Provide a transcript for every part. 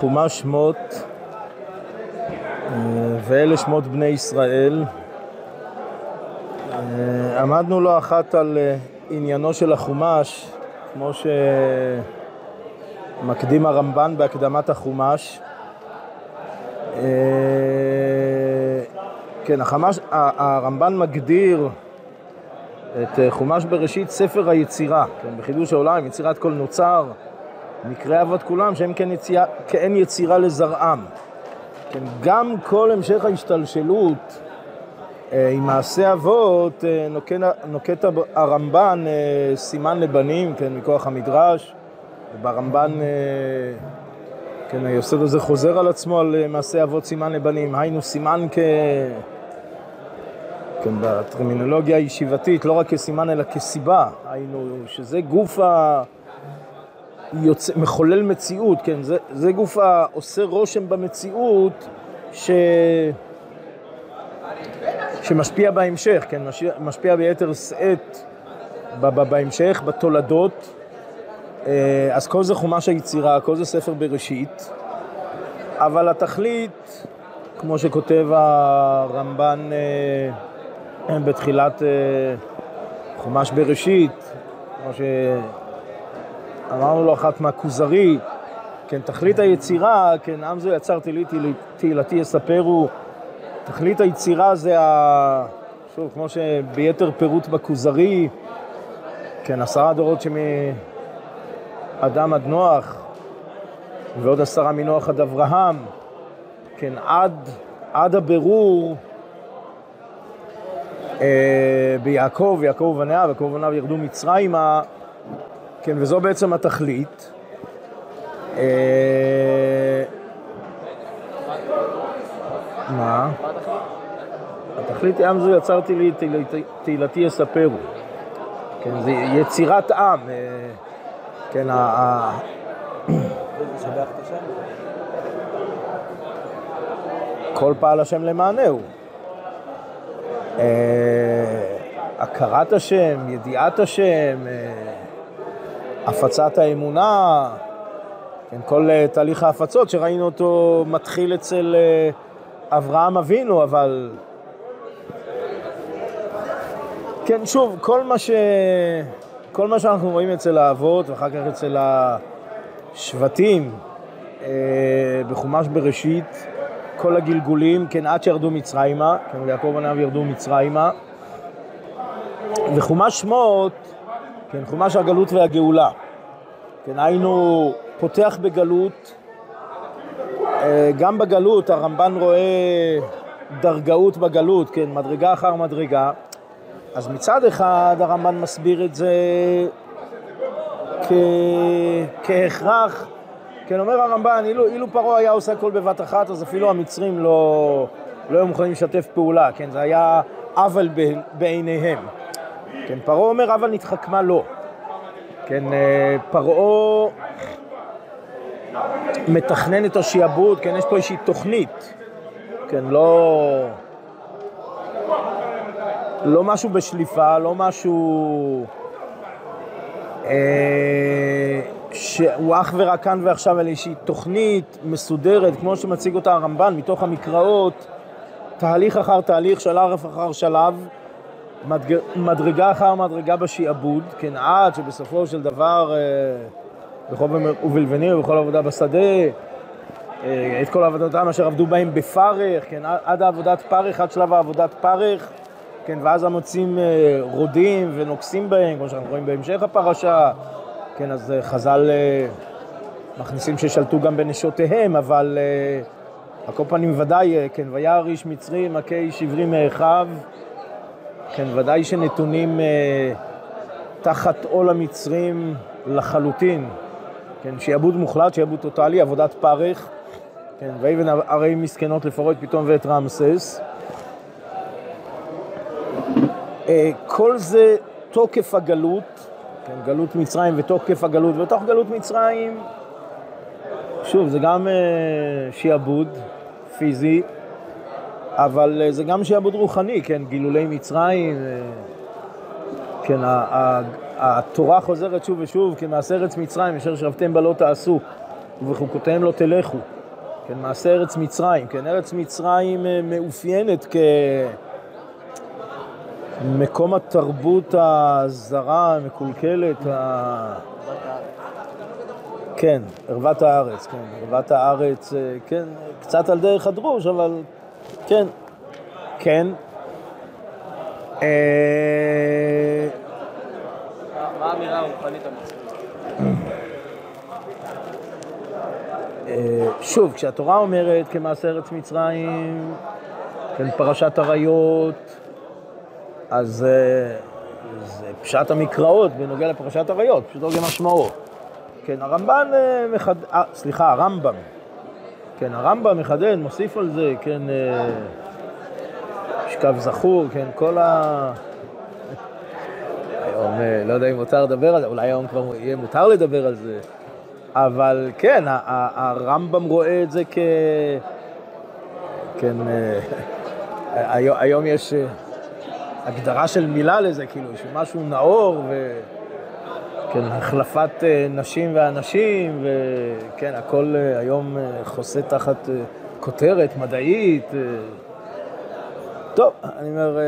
חומש שמות, אה, ואלה שמות בני ישראל. אה, עמדנו לא אחת על אה, עניינו של החומש, כמו שמקדים הרמב"ן בהקדמת החומש. כן, החמש, הרמב"ן מגדיר את חומש בראשית ספר היצירה, כן, בחידוש העולם, יצירת כל נוצר, מקרי אבות כולם שהם כאין יצירה, כאין יצירה לזרעם. כן, גם כל המשך ההשתלשלות אה, עם מעשה אבות אה, נוקט, נוקט הרמב"ן אה, סימן לבנים, כן, מכוח המדרש, וברמב"ן, כן, היסוד הזה חוזר על עצמו על מעשה אבות סימן לבנים, היינו סימן כ... כן, בטרמינולוגיה הישיבתית, לא רק כסימן אלא כסיבה, היינו, שזה גוף ה... יוצא, מחולל מציאות, כן, זה, זה גוף העושה רושם במציאות ש... שמשפיע בהמשך, כן, משפיע, ביתר שאת בהמשך, בתולדות. אה, אז כל זה חומש היצירה, כל זה ספר בראשית, אבל התכלית, כמו שכותב הרמב"ן אה, בתחילת אה, חומש בראשית, כמו ש... אמרנו לו אחת מהכוזרי, כן, תכלית היצירה, כן, עם זו יצרתי לי, תהילתי יספרו, תכלית היצירה זה ה... שוב, כמו שביתר פירוט בכוזרי, כן, עשרה דורות שמאדם עד נוח, ועוד עשרה מנוח עד אברהם, כן, עד, עד הבירור אה, ביעקב, יעקב ובניה, ויעקב ובניו ירדו מצרימה, כן, וזו בעצם התכלית. אה, מה? התכלית עם זו יצרתי לי, תהילתי יספרו. כן, זה יצירת עם. אה, כן, ה... כל פעל השם למענהו. אה, הכרת השם, ידיעת השם, הפצת האמונה, כן, כל uh, תהליך ההפצות שראינו אותו מתחיל אצל uh, אברהם אבינו, אבל... כן, שוב, כל מה, ש... כל מה שאנחנו רואים אצל האבות ואחר כך אצל השבטים uh, בחומש בראשית, כל הגלגולים, כן, עד שירדו מצרימה, כן, ויעקב הנאב ירדו מצרימה. וחומש שמות כן, חומש הגלות והגאולה. כן, היינו פותח בגלות, אה, גם בגלות הרמב"ן רואה דרגאות בגלות, כן, מדרגה אחר מדרגה. אז מצד אחד הרמב"ן מסביר את זה כ... כהכרח, כן, אומר הרמב"ן, אילו, אילו פרעה היה עושה הכל בבת אחת, אז אפילו המצרים לא, לא היו מוכנים לשתף פעולה, כן, זה היה עוול בעיניהם. כן, פרעה אומר, אבל נתחכמה לו. כן, אה, פרעה מתכנן את השעבוד, כן, יש פה איזושהי תוכנית. כן, לא... לא משהו בשליפה, לא משהו אה, שהוא אך ורק כאן ועכשיו, אלא איזושהי תוכנית מסודרת, כמו שמציג אותה הרמב"ן, מתוך המקראות, תהליך אחר תהליך, שלב אחר שלב, מדרגה אחר מדרגה בשעבוד, כן, עד שבסופו של דבר, אה, בכל ובלבני ובכל עבודה בשדה, אה, את כל עבודתם אשר עבדו בהם בפרך, כן, עד עבודת פרך, עד שלב העבודת פרך, כן, ואז המוצאים אה, רודים ונוקסים בהם, כמו שאנחנו רואים בהמשך הפרשה, כן, אז חז"ל מכניסים ששלטו גם בנשותיהם, אבל על כל פנים ודאי, כן, וירא איש מצרי מכה איש עברי מאחיו כן, ודאי שנתונים אה, תחת עול המצרים לחלוטין, כן, שיעבוד מוחלט, שיעבוד טוטאלי, עבודת פרך, כן, ויבן ערי מסכנות לפרעות פתאום ואת רמסס. אה, כל זה תוקף הגלות, כן, גלות מצרים ותוקף הגלות, ובתוך גלות מצרים, שוב, זה גם אה, שיעבוד פיזי, אבל אה, זה גם שעבוד רוחני, כן, גילולי מצרים, אה, כן, התורה חוזרת שוב ושוב, כי מעשה ארץ מצרים, אשר שבתם בה לא תעשו. ובחוקותיהם לא תלכו. כן, מעשה ארץ מצרים, כן, ארץ מצרים אה, מאופיינת כמקום התרבות הזרה, המקולקלת, ה... כן, ערוות הארץ, כן, ערוות הארץ, כן, קצת על דרך הדרוש, אבל כן, כן. אה, מה האמירה הרוחנית המצרית? אה, שוב, כשהתורה אומרת כמעשה ארץ מצרים, כן, פרשת עריות, אז זה פשט המקראות בנוגע לפרשת עריות, פשוטו כמשמעו. כן, הרמב"ן אה, מחד... אה, סליחה, הרמב"ם. כן, הרמב"ם מחדד, מוסיף על זה, כן, משכב זכור, כן, כל ה... היום, לא יודע אם מותר לדבר על זה, אולי היום כבר יהיה מותר לדבר על זה. אבל כן, הרמב"ם רואה את זה כ... כן, אה, היום יש אה, הגדרה של מילה לזה, כאילו, שמשהו נאור, וכן, החלפת אה, נשים ואנשים, וכן, הכל היום חוסה תחת כותרת מדעית. טוב, אני אומר,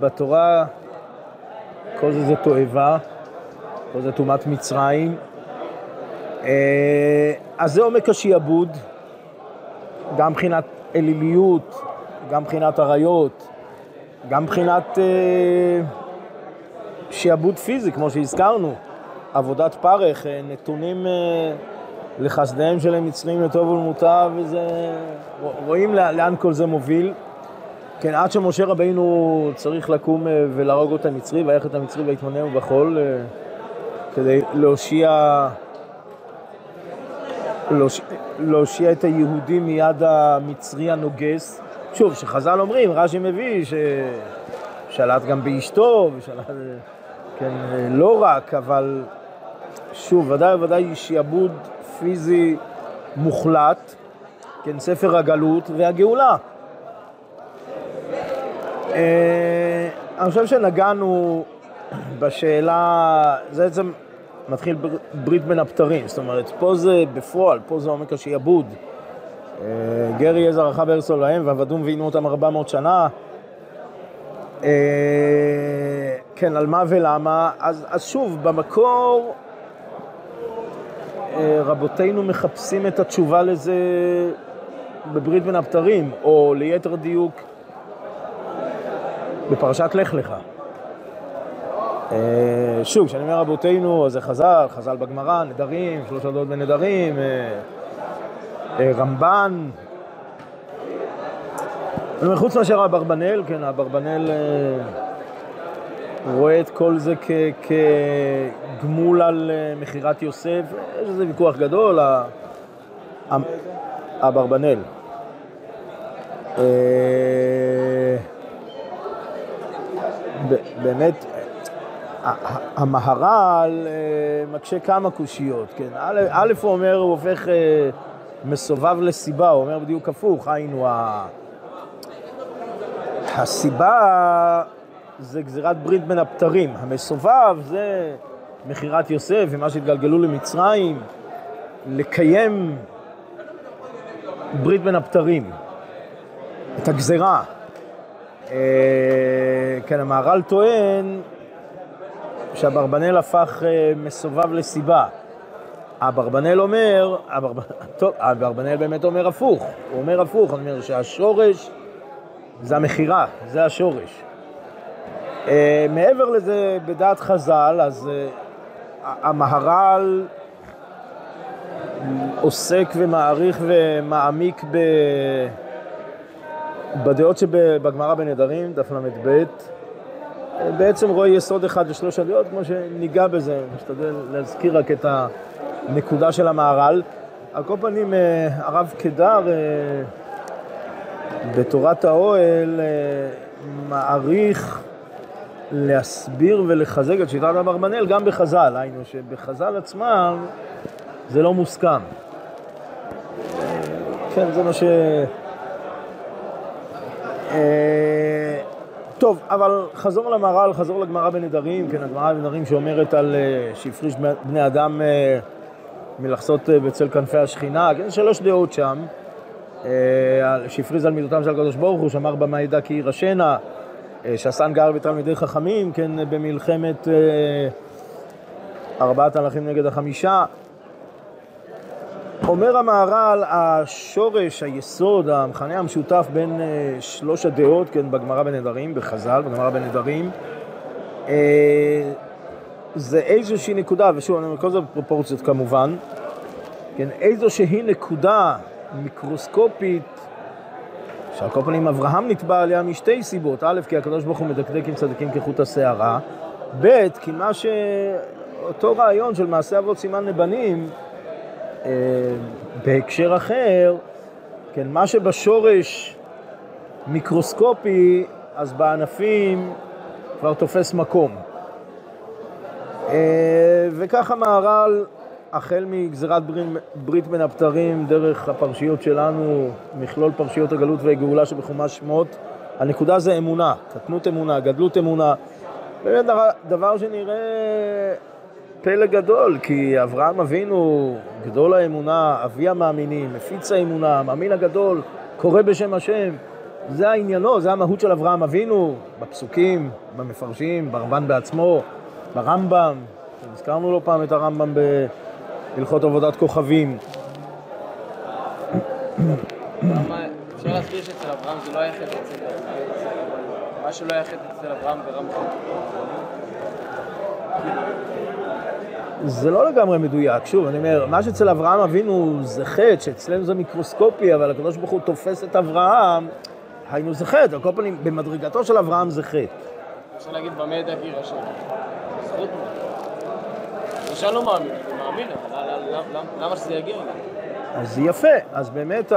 בתורה כל זה זה תועבה, כל זה טומאת מצרים. אה, אז זה עומק השיעבוד, גם מבחינת אליליות, גם מבחינת עריות, גם מבחינת אה, שיעבוד פיזי, כמו שהזכרנו, עבודת פרך, אה, נתונים לחסדיהם של המצרים לטוב ולמוטב, וזה... רואים לאן כל זה מוביל. כן, עד שמשה רבינו צריך לקום ולהרוג את המצרי, ויחד את המצרי ויתמנהו בחול, כדי להושיע להושיע את היהודים מיד המצרי הנוגס. שוב, שחז"ל אומרים, רש"י מביא ששלט גם באשתו, ושלט, כן, לא רק, אבל שוב, ודאי וודאי שעבוד פיזי מוחלט, כן, ספר הגלות והגאולה. אה, אני חושב שנגענו בשאלה, זה בעצם מתחיל ברית בין הבתרים, זאת אומרת, פה זה בפועל, פה זה עומק השיעבוד. אה, גרי יהיה זרעך בארץ עולהם, ועבדום ועינו אותם ארבע מאות שנה. אה, כן, על מה ולמה? אז, אז שוב, במקור רבותינו מחפשים את התשובה לזה בברית בין הבתרים, או ליתר דיוק בפרשת לך לך. אה, שוב, כשאני אומר רבותינו, אז זה חז"ל, חז"ל בגמרא, נדרים, שלוש עדות בנדרים, אה, אה, רמב"ן. וחוץ מאשר אברבנאל, כן, אברבנאל רואה את כל זה כגמול על מכירת יוסף, יש איזה ויכוח גדול, אברבנאל. באמת, המהר"ל אה, מקשה כמה קושיות, כן. א', הוא אומר, הוא הופך אה, מסובב לסיבה, הוא אומר בדיוק הפוך, היינו, הסיבה זה גזירת ברית בין הבתרים, המסובב זה מכירת יוסף ומה שהתגלגלו למצרים, לקיים ברית בין הבתרים, את הגזירה. אה, כן, המהר"ל טוען שאברבנאל הפך אה, מסובב לסיבה. אברבנאל אומר, אברבנאל באמת אומר הפוך, הוא אומר הפוך, אני אומר שהשורש זה המכירה, זה השורש. Uh, מעבר לזה, בדעת חז"ל, אז uh, המהר"ל עוסק ומעריך ומעמיק ב... בדעות שבגמרא בנדרים, דף ל"ב, בעצם רואה יסוד אחד ושלוש עליות, כמו שניגע בזה, משתדל להזכיר רק את הנקודה של המהר"ל. על כל פנים, אה, הרב קדר אה, בתורת האוהל אה, מעריך להסביר ולחזק את שיטת אברבנאל גם בחז"ל, היינו שבחז"ל עצמם זה לא מוסכם. כן, זה מה ש... טוב, אבל חזור למהר"ל, חזור לגמרא בנדרים, כן, הגמרא בנדרים שאומרת על אה, שהפריש בני אדם אה, מלחסות אה, בצל כנפי השכינה, כן, שלוש דעות שם, אה, שהפריז על מידותם של הקדוש ברוך הוא, שאמר במה ידע כי יירשנה, אה, שהסן גר בתלמידי חכמים, כן, במלחמת ארבעת הלכים נגד החמישה. אומר המהר"ל, השורש, היסוד, המכנה המשותף בין שלוש הדעות, כן, בגמרא בנדרים, בחז"ל, בגמרא בנדרים, זה איזושהי נקודה, ושוב, אני אומר, כל זה בפרופורציות כמובן, כן, איזושהי נקודה מיקרוסקופית, שעל כל פנים אברהם נתבע עליה משתי סיבות, א', כי הקדוש ברוך הוא מדקדק עם צדיקים כחוט השערה, ב', כי מה ש... אותו רעיון של מעשה אבות סימן לבנים, אה, בהקשר אחר, כן, מה שבשורש מיקרוסקופי, אז בענפים כבר תופס מקום. אה, וכך המהר"ל, החל מגזירת ברית בין הבתרים, דרך הפרשיות שלנו, מכלול פרשיות הגלות והגאולה שבחומש שמות, הנקודה זה אמונה, קטנות אמונה, גדלות אמונה. באמת דבר שנראה פלא גדול, כי אברהם אבינו, גדול האמונה, אבי המאמינים, מפיץ האמונה, המאמין הגדול, קורא בשם השם. זה העניינו, זה המהות של אברהם אבינו, בפסוקים, במפרשים, ברבן בעצמו. ברמב"ם, הזכרנו לא פעם את הרמב"ם בהלכות עבודת כוכבים. אפשר להסביר שאצל אברהם זה לא היה חטא אצל... מה שלא היה חטא אצל אברהם ורמב"ם. זה לא לגמרי מדויק, שוב, אני אומר, מה שאצל אברהם אבינו זה חטא, שאצלנו זה מיקרוסקופי, אבל הקדוש ברוך הוא תופס את אברהם, היינו זה חטא, על כל פנים, במדרגתו של אברהם זה חטא. אפשר להגיד במה ידע כי יירשם. זכות שאני לא מאמין, למה שזה יגיע? אז יפה, אז באמת,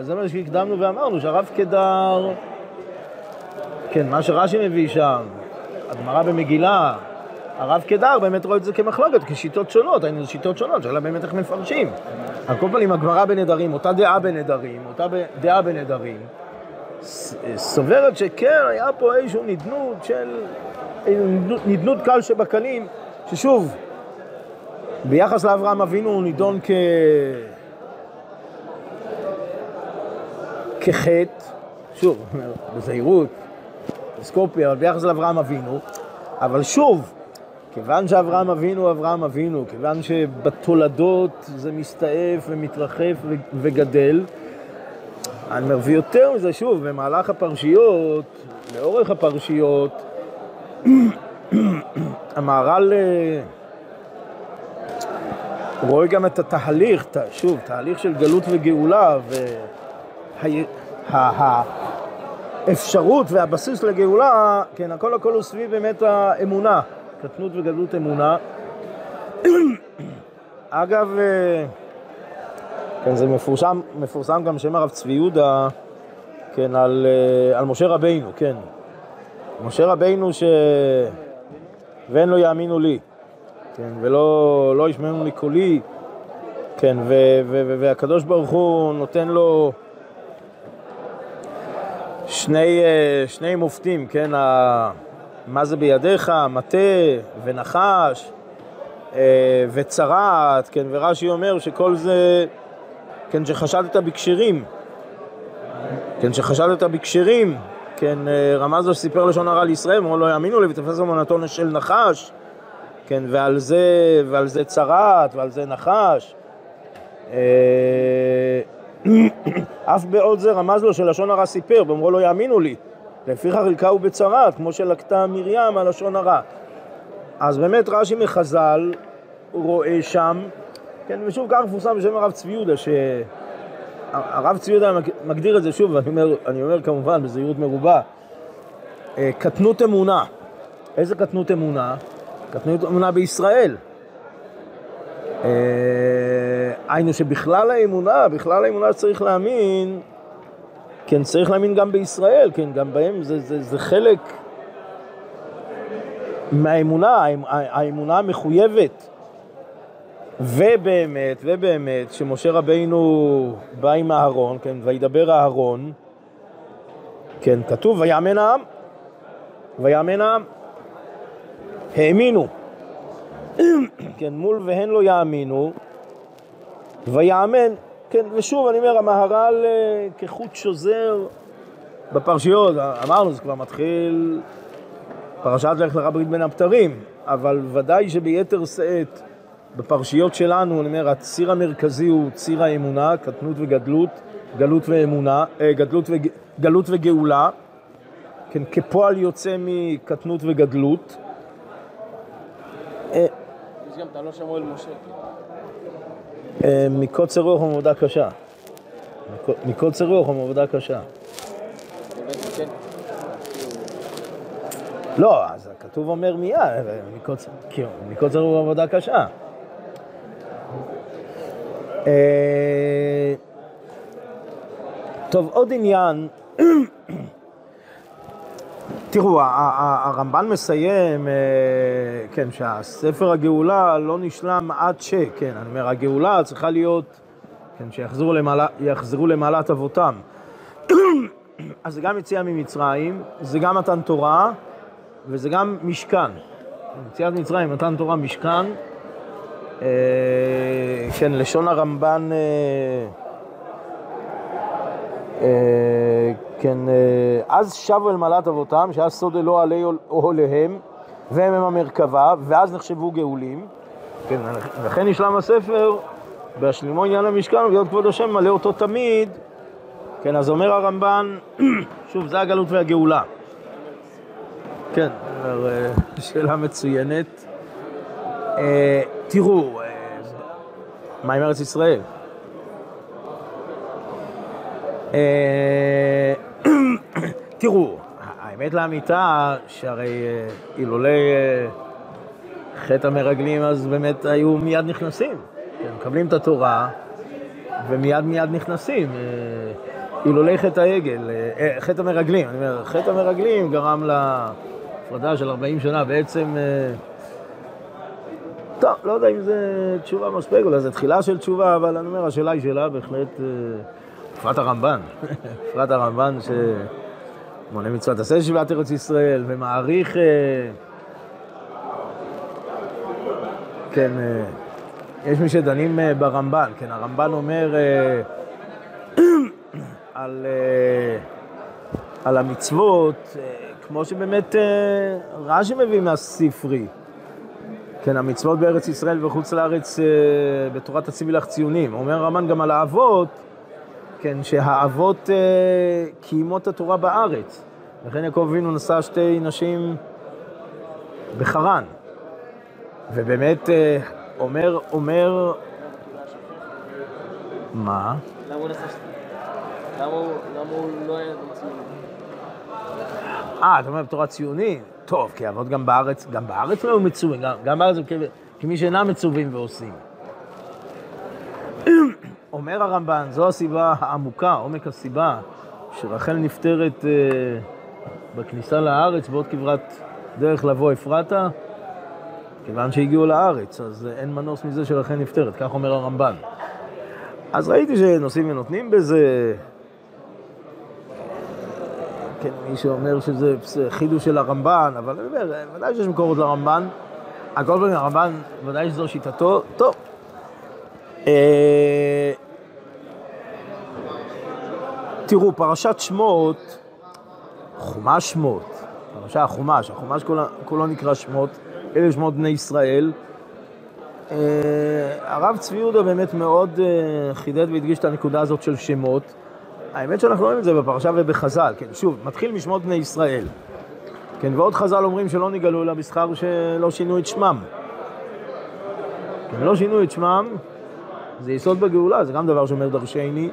זה מה שהקדמנו ואמרנו, שהרב קדר, כן, מה שרש"י מביא שם, הגמרא במגילה, הרב קדר באמת רואה את זה כמחלוקת, כשיטות שונות, היינו שיטות שונות, שאלה באמת איך מפרשים. על כל פנים, הגמרא בנדרים, אותה דעה בנדרים, אותה דעה בנדרים, סוברת שכן, היה פה איזושהי נדנות של נדנות קל שבקלים, ששוב, ביחס לאברהם אבינו הוא נידון כ... כחטא, שוב, בזהירות, בסקופי, אבל ביחס לאברהם אבינו, אבל שוב, כיוון שאברהם אבינו הוא אברהם אבינו, כיוון שבתולדות זה מסתעף ומתרחב וגדל, אני אומר, ויותר מזה, שוב, במהלך הפרשיות, לאורך הפרשיות, המהר"ל אה, רואה גם את התהליך, שוב, תהליך של גלות וגאולה, והאפשרות והבסיס לגאולה, כן, הכל הכל הוא סביב באמת האמונה, קטנות וגדלות אמונה. אגב, אה, כן, זה מפורסם, מפורסם גם שם הרב צבי יהודה, כן, על, אה, על משה רבינו, כן. משה רבינו ש... ואין לא יאמינו לי, כן, ולא לא ישמעו מקולי, כן, ו, ו, ו, והקדוש ברוך הוא נותן לו שני, אה, שני מופתים, כן, ה, מה זה בידיך, מטה ונחש אה, וצרעת, כן, ורש"י אומר שכל זה, כן, שחשדת בכשרים, כן, שחשדת בכשרים, כן, אה, רמז לו שסיפר לשון הרע לישראל, אמרו לא יאמינו לי ותפס אמונתו של נחש, כן, ועל זה, ועל זה צרעת, ועל זה נחש. אה, אף בעוד זה רמז לו שלשון הרע סיפר, ואמרו לא יאמינו לי. לפיכך הלקהו בצרעת, כמו שלקתה מרים על לשון הרע. אז באמת רש"י מחז"ל רואה שם, כן, ושוב כך מפורסם בשם הרב צבי יהודה, ש... הרב צבי יהודה מגדיר את זה שוב, ואני אומר, אני אומר כמובן בזהירות מרובה, אה, קטנות אמונה. איזה קטנות אמונה? קטנות אמונה בישראל. אה, היינו שבכלל האמונה, בכלל האמונה צריך להאמין, כן, צריך להאמין גם בישראל, כן, גם בהם, זה, זה, זה חלק מהאמונה, האמונה המחויבת. ובאמת, ובאמת, שמשה רבינו בא עם אהרון, כן, וידבר אהרון, כן, כתוב ויאמן העם, ויאמן העם, האמינו, כן, מול והן לא יאמינו, ויאמן, כן, ושוב, אני אומר, המהר"ל אה, כחוט שוזר בפרשיות, אמרנו, זה כבר מתחיל פרשת לך לך ברית בין הבתרים, אבל ודאי שביתר שאת בפרשיות שלנו, אני אומר, הציר המרכזי הוא ציר האמונה, קטנות וגדלות, גלות ואמונה, אה, גדלות, וג, גלות וגאולה, כן, כפועל יוצא מקטנות וגדלות. יש גם תלו שמואל משה. אה, מקוצר רוח ומעבודה קשה. מקוצר רוח ומעבודה קשה. לא, אז הכתוב אומר מיד, מקוצר, כאילו, מקוצר רוח ומעבודה קשה. אה, טוב, עוד עניין, תראו, הרמב"ן מסיים, אה, כן, שהספר הגאולה לא נשלם עד ש, כן, אני אומר, הגאולה צריכה להיות, כן, שיחזרו למעלה, למעלת אבותם. אז זה גם יציאה ממצרים, זה גם מתן תורה, וזה גם משכן. יציאת מצרים, מתן תורה, משכן. אה, כן, לשון הרמב"ן, אה, כן, אה, אז שבו אל מעלת אבותם, שאז סוד אלוה עלי אוהליהם, והם הם המרכבה, ואז נחשבו גאולים. כן, לכן נשלם הספר, בהשלימו עניין המשכן וביות כבוד השם מלא אותו תמיד. כן, אז אומר הרמב"ן, שוב, זה הגלות והגאולה. כן, אה, שאלה מצוינת. אה, תראו, אה, מה עם ארץ ישראל? אה, תראו, האמת לאמיתה, שהרי אה, אילולי אה, חטא המרגלים, אז באמת היו מיד נכנסים. כן, מקבלים את התורה, ומיד מיד נכנסים. אה, אילולי חטא העגל, אה, אה, חטא המרגלים, אני אומר, חטא המרגלים גרם להפרדה של 40 שנה, בעצם... אה, טוב, לא יודע אם זה תשובה מספיק, אולי זה תחילה של תשובה, אבל אני אומר, השאלה היא שאלה בהחלט... בפרט הרמב"ן, בפרט הרמב"ן שמונה מצוות עשה שבעת ארץ ישראל ומעריך, אה, כן, אה, יש מי שדנים אה, ברמב"ן, כן, הרמב"ן אומר על, על המצוות, כמו שבאמת רש"י מביא מהספרי. כן, המצוות בארץ ישראל וחוץ לארץ בתורת הציבי לך ציונים. אומר הרמב"ן גם על האבות, כן, שהאבות אה, קיימו את התורה בארץ. לכן יעקב אבינו נשא שתי נשים בחרן. ובאמת אה, אומר, אומר... מה? למה הוא. למה הוא למה הוא לא היה בציון? אה, אתה אומר בתורה ציונית? טוב, כי אבות גם בארץ, גם בארץ לא היו מצווים, גם, גם בארץ כמי שאינם מצווים ועושים. אומר הרמב"ן, זו הסיבה העמוקה, עומק הסיבה, שרחל נפטרת אה, בכניסה לארץ בעוד כברת דרך לבוא אפרתה, כיוון שהגיעו לארץ, אז אין מנוס מזה שרחל נפטרת, כך אומר הרמב"ן. אז ראיתי שנושאים ונותנים בזה, כן, מי שאומר שזה חידוש של הרמב"ן, אבל אני אומר, ודאי שיש מקורות לרמב"ן. על כל פנים, הרמב"ן, ודאי שזו שיטתו. טוב. אה, תראו, פרשת שמות, חומש שמות, פרשה החומש, החומש כולו, נקרא שמות, אלה שמות בני ישראל. אה, הרב צבי יהודה באמת מאוד אה, חידד והדגיש את הנקודה הזאת של שמות. האמת שאנחנו רואים את זה בפרשה ובחז"ל, כן, שוב, מתחיל משמות בני ישראל. כן, ועוד חז"ל אומרים שלא נגאלו אלא בשכר שלא שינו את שמם. כן, לא שינו את שמם, זה יסוד בגאולה, זה גם דבר שאומר דרשני.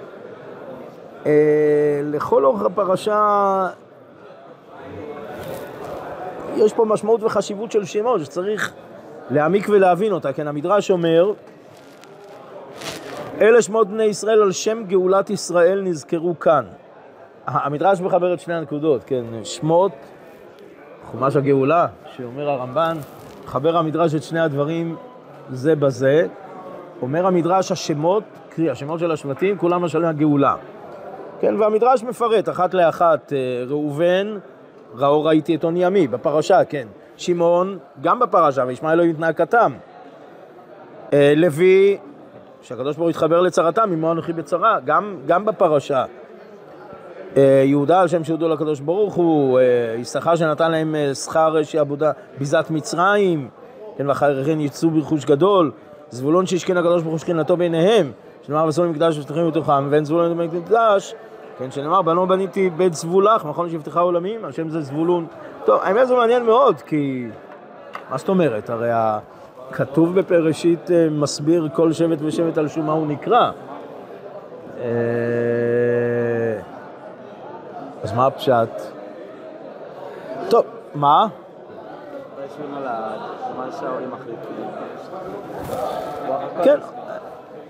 אה, לכל אורך הפרשה יש פה משמעות וחשיבות של שמות שצריך להעמיק ולהבין אותה. כן, המדרש אומר, אלה שמות בני ישראל על שם גאולת ישראל נזכרו כאן. המדרש מחבר את שני הנקודות, כן, שמות, חומש הגאולה, שאומר הרמב"ן, מחבר המדרש את שני הדברים זה בזה. אומר המדרש השמות, קרי השמות של השבטים, כולם השלם הגאולה. כן, והמדרש מפרט אחת לאחת, אה, ראובן, ראו ראיתי את עוני עמי, בפרשה, כן. שמעון, גם בפרשה, וישמע אלוהים את נאקתם. אה, לוי, שהקדוש ברוך הוא התחבר לצרתם, עמו אנוכי בצרה, גם, גם בפרשה. אה, יהודה על שם שהודו לקדוש ברוך הוא, יששכר שנתן להם שכר שעבודה, ביזת מצרים, כן, ואחרי כן יצאו ברכוש גדול, זבולון שהשכן הקדוש ברוך הוא שכנתו ביניהם, שנאמר ושמו מקדש ושטחים בתוכם, ואין זבולון בית מקדש, כן, שנאמר בנו בניתי בית זבולך, מכון שבטך עולמים, השם זה זבולון. טוב, האמת זה מעניין מאוד, כי... מה זאת אומרת? הרי הכתוב בפרשית מסביר כל שבט ושבט על שום מה הוא נקרא. אז מה הפשט? טוב, מה? כן,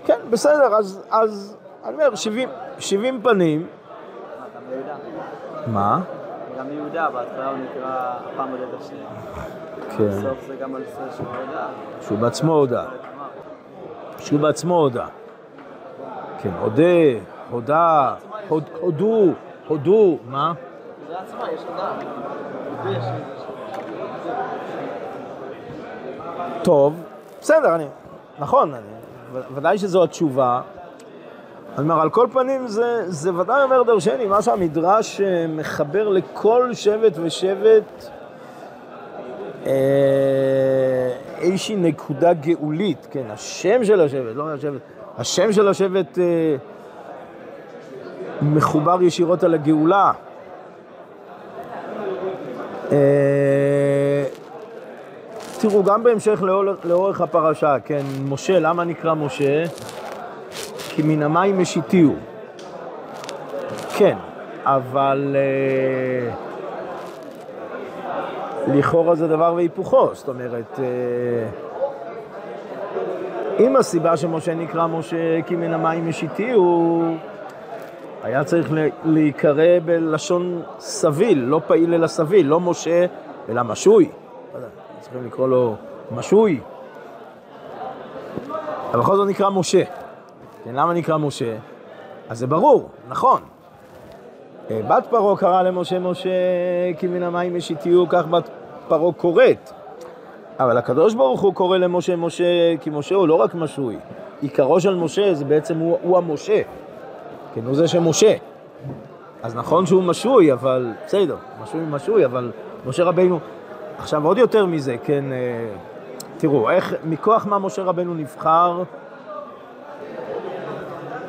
כן, בסדר, אז, אז אני אומר, 70, 70 פנים. מה? גם יהודה, בהתחלה הוא נקרא הפעם הודד השני. כן. בסוף זה גם על זה שהוא הודה. שהוא בעצמו הודה. שהוא בעצמו הודה. כן, הודה, הודה, הוד, הודו, הודו, מה? זה עצמה, יש הודעה. יש טוב, בסדר, אני, נכון, אני, ודאי שזו התשובה. אני אומר, על כל פנים זה, זה ודאי אומר דרשני, מה שהמדרש אה, מחבר לכל שבט ושבט אה, איזושהי נקודה גאולית, כן, השם של השבט, לא השבט, השם של השבט אה, מחובר ישירות על הגאולה. אה, תראו, גם בהמשך לאורך, הפרשה, כן, משה, למה נקרא משה? כי מן המים משיתיהו. כן, אבל אה, לכאורה זה דבר והיפוכו, זאת אומרת, אה, אם הסיבה שמשה נקרא משה כי מן המים משיתיהו, היה צריך להיקרא בלשון סביל, לא פעיל אלא סביל, לא משה אלא משוי. צריכים לקרוא לו משוי. אבל בכל זאת נקרא משה. כן, למה נקרא משה? אז זה ברור, נכון. אה, בת פרעה קרא למשה משה כי מן המים משיתיהו, כך בת פרעה קוראת. אבל הקדוש ברוך הוא קורא למשה משה כי משה הוא לא רק משוי. עיקרו של משה זה בעצם הוא, הוא המשה. כן, הוא זה שמשה. אז נכון שהוא משוי, אבל בסדר, משוי משוי, אבל משה רבינו... עכשיו עוד יותר מזה, כן, אה, תראו, איך, מכוח מה משה רבנו נבחר?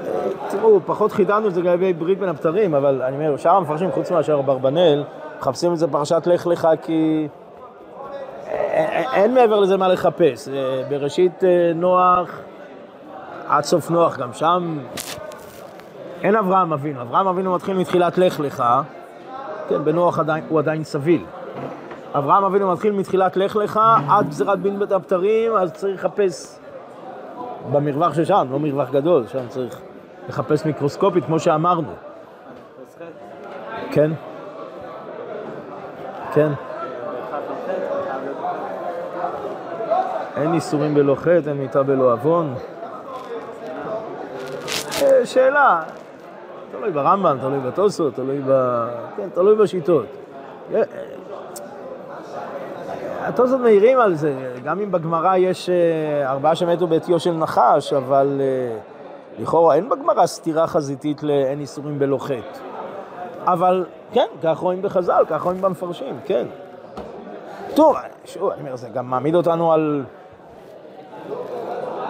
אה, תראו, פחות חידדנו את זה לגבי ברית בין הבתרים, אבל אני אומר, שאר המפרשים, חוץ מאשר אברבנאל, מחפשים את זה בפרשת לך לך, כי אין, אין מעבר לזה מה לחפש. אה, בראשית אה, נוח, עד סוף נוח, גם שם אין אברהם אבינו. אברהם אבינו מתחיל מתחילת לך לך, כן, בנוח עדיין, הוא עדיין סביל. אברהם אבינו מתחיל מתחילת לך לך עד גזירת בין בית הבתרים, אז צריך לחפש במרווח ששם, לא מרווח גדול, שם צריך לחפש מיקרוסקופית, כמו שאמרנו. כן? כן. אין איסורים בלא חטא, אין מיתה בלא עוון. אה, שאלה, תלוי ברמב"ם, תלוי בתוספות, תלוי ב... כן, תלוי בשיטות. התוספות מעירים על זה, גם אם בגמרא יש אה, ארבעה שמתו בעטיו של נחש, אבל אה, לכאורה אין בגמרא סתירה חזיתית לאין איסורים בלא חטא. אבל כן, כך רואים בחז"ל, כך רואים במפרשים, כן. טוב, שוב, אני אומר, זה גם מעמיד אותנו על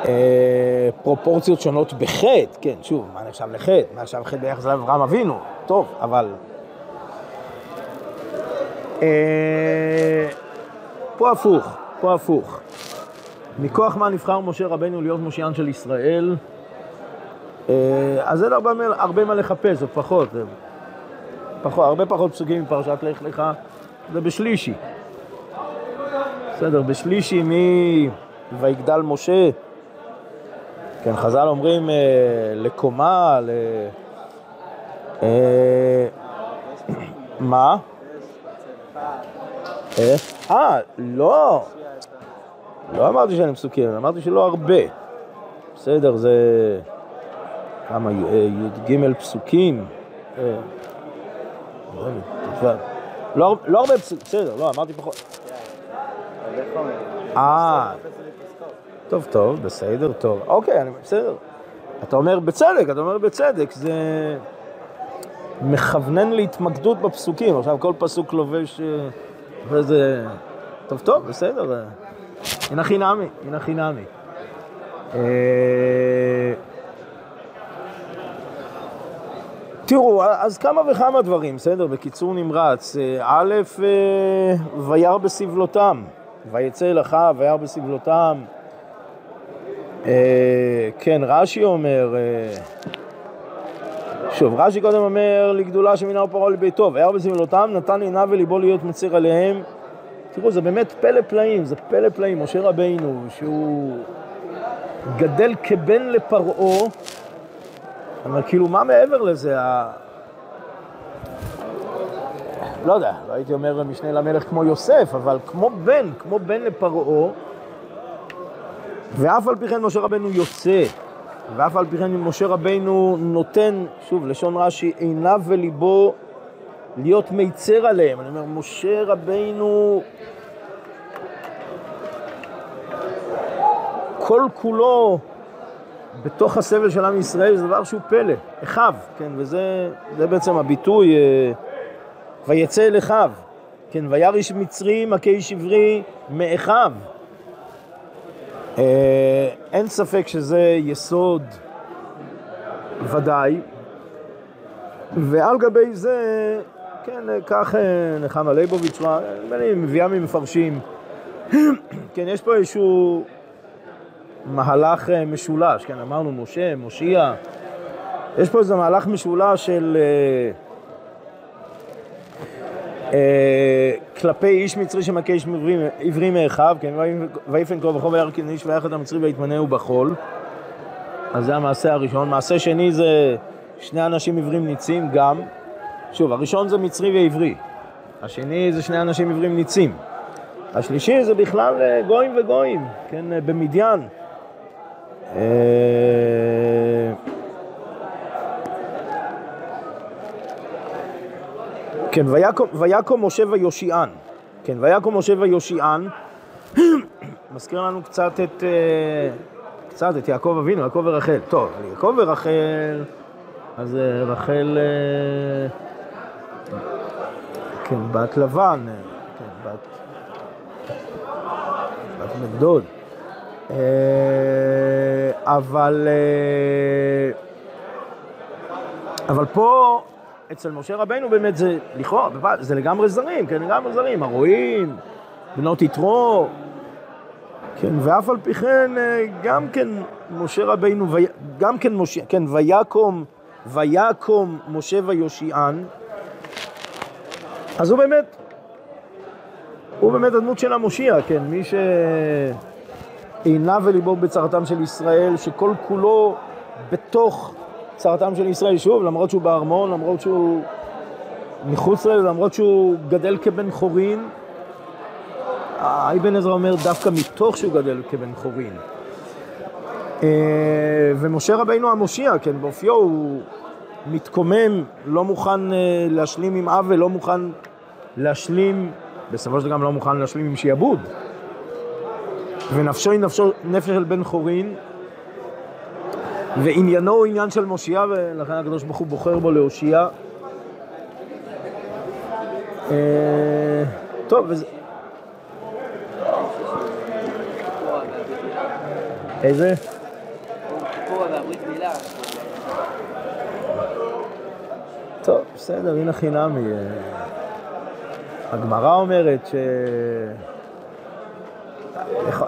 אה, פרופורציות שונות בחטא, כן, שוב, מה נחשב לחטא? מה נחשב לחטא ביחס לאברהם אבינו? טוב, אבל... אה, פה הפוך, פה הפוך. מכוח מה נבחר משה רבנו להיות מושיען של ישראל? אה, אז אין הרבה, הרבה מה לחפש, זה פחות, פחות, הרבה פחות פסוקים מפרשת לך לך, זה בשלישי. בסדר, בשלישי מי ויגדל משה, כן, חז"ל אומרים אה, לקומה, ל... אה, מה? אה? אה, לא. לא אמרתי שאני פסוקים, אמרתי שלא הרבה. בסדר, זה... כמה? אה, י"ג פסוקים? אה, לא יודע, לא, לא הרבה פסוקים, בסדר, לא, אמרתי פחות. אה, טוב, טוב, בסדר, טוב. אוקיי, אני בסדר. אתה אומר בצדק, אתה אומר בצדק, זה מכוונן להתמקדות בפסוקים. עכשיו כל פסוק לובש אה, איזה... טוב, טוב, בסדר. אה, הנה חינמי, הנה חינמי. אה, תראו, אז כמה וכמה דברים, בסדר? בקיצור נמרץ. א', וירא בסבלותם, ויצא אל אחיו, וירא בסבלותם. אה, כן, רש"י אומר, אה, שוב, רש"י קודם אומר, לגדולה שמינהו פרעה לביתו, וירא בסבלותם, נתן עיניו וליבו להיות מצר עליהם. תראו, זה באמת פלא פלאים, זה פלא פלאים. משה רבינו, שהוא גדל כבן לפרעה, אבל כאילו, מה מעבר לזה? לא יודע, לא הייתי אומר משנה למלך כמו יוסף, אבל כמו בן, כמו בן לפרעה, ואף על פי כן משה רבנו יוצא, ואף על פי כן משה רבנו נותן, שוב, לשון רש"י, עיניו וליבו להיות מיצר עליהם. אני אומר, משה רבנו כל כולו בתוך הסבל של עם ישראל זה דבר שהוא פלא, אחיו, כן, וזה בעצם הביטוי, אה, ויצא אל אחיו, כן, וירא איש מצרי מכה איש עברי מאחיו. אה, אין ספק שזה יסוד ודאי, ועל גבי זה, כן, כך אה, נחמה ליבוביץ', אני מביאה ממפרשים, כן, יש פה איזשהו מהלך אה, משולש, כן, אמרנו משה, מושיע, יש פה איזה מהלך משולש של... אה, כלפי איש מצרי שמכה איש עברי מאחיו, כן, ויפן כה וכה וירא איש ויחד המצרי ויתמנהו בחול. אז זה המעשה הראשון. מעשה שני זה שני אנשים עברים ניצים גם. שוב, הראשון זה מצרי ועברי. השני זה שני אנשים עברים ניצים. השלישי זה בכלל אה, גויים וגויים, כן, אה, במדיין. כן, ויקום משה ויושיען. כן, ויקום משה ויושיען. מזכיר לנו קצת את, אה, קצת את יעקב אבינו, יעקב ורחל. טוב, יעקב ורחל, אז אה, רחל, אה, כן, בת לבן, כן, בת, בת בן. אבל, אבל פה אצל משה רבנו באמת זה, לכאורה, זה לגמרי זרים, כן, לגמרי זרים, הרועים, בנות יתרו, כן, ואף על פי כן, אה, גם כן משה רבינו, גם כן משה, כן, ויקום, ויקום משה ויושיען, אז הוא באמת, הוא באמת הדמות של המושיע, כן, מי שעיניו וליבו בצרתם של ישראל, שכל כולו בתוך צרתם של ישראל, שוב, למרות שהוא בארמון, למרות שהוא מחוץ לזה, למרות שהוא גדל כבן חורין, אבן עזרא אומר דווקא מתוך שהוא גדל כבן חורין. אה, ומשה רבינו המושיע, כן, באופיו הוא מתקומם, לא מוכן אה, להשלים עם עוול, לא מוכן להשלים, בסופו של דבר גם לא מוכן להשלים עם שיעבוד. ונפשו היא נפשו, נפש של בן חורין, ועניינו הוא עניין של מושיע, ולכן הקדוש ברוך הוא בוחר בו להושיע. אה, טוב, וזה... איזה? טוב, בסדר, הנה חינמי. אה, הגמרא אומרת ש...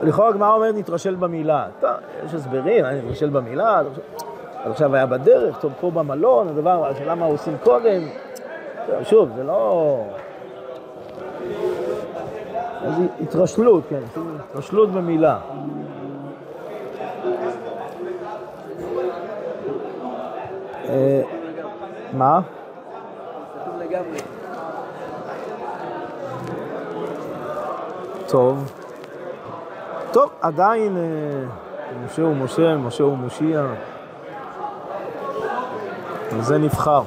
לכאורה הגמרא אומרת נתרשל במילה. טוב, יש הסברים, אני נתרשל במילה, אז עכשיו היה בדרך, טוב, פה במלון, הדבר, השאלה מה עושים קודם. שוב, זה לא... אז התרשלות, כן, התרשלות במילה. אה, מה? טוב. טוב, עדיין אה, משה הוא משה, משה הוא מושיע. וזה נבחר.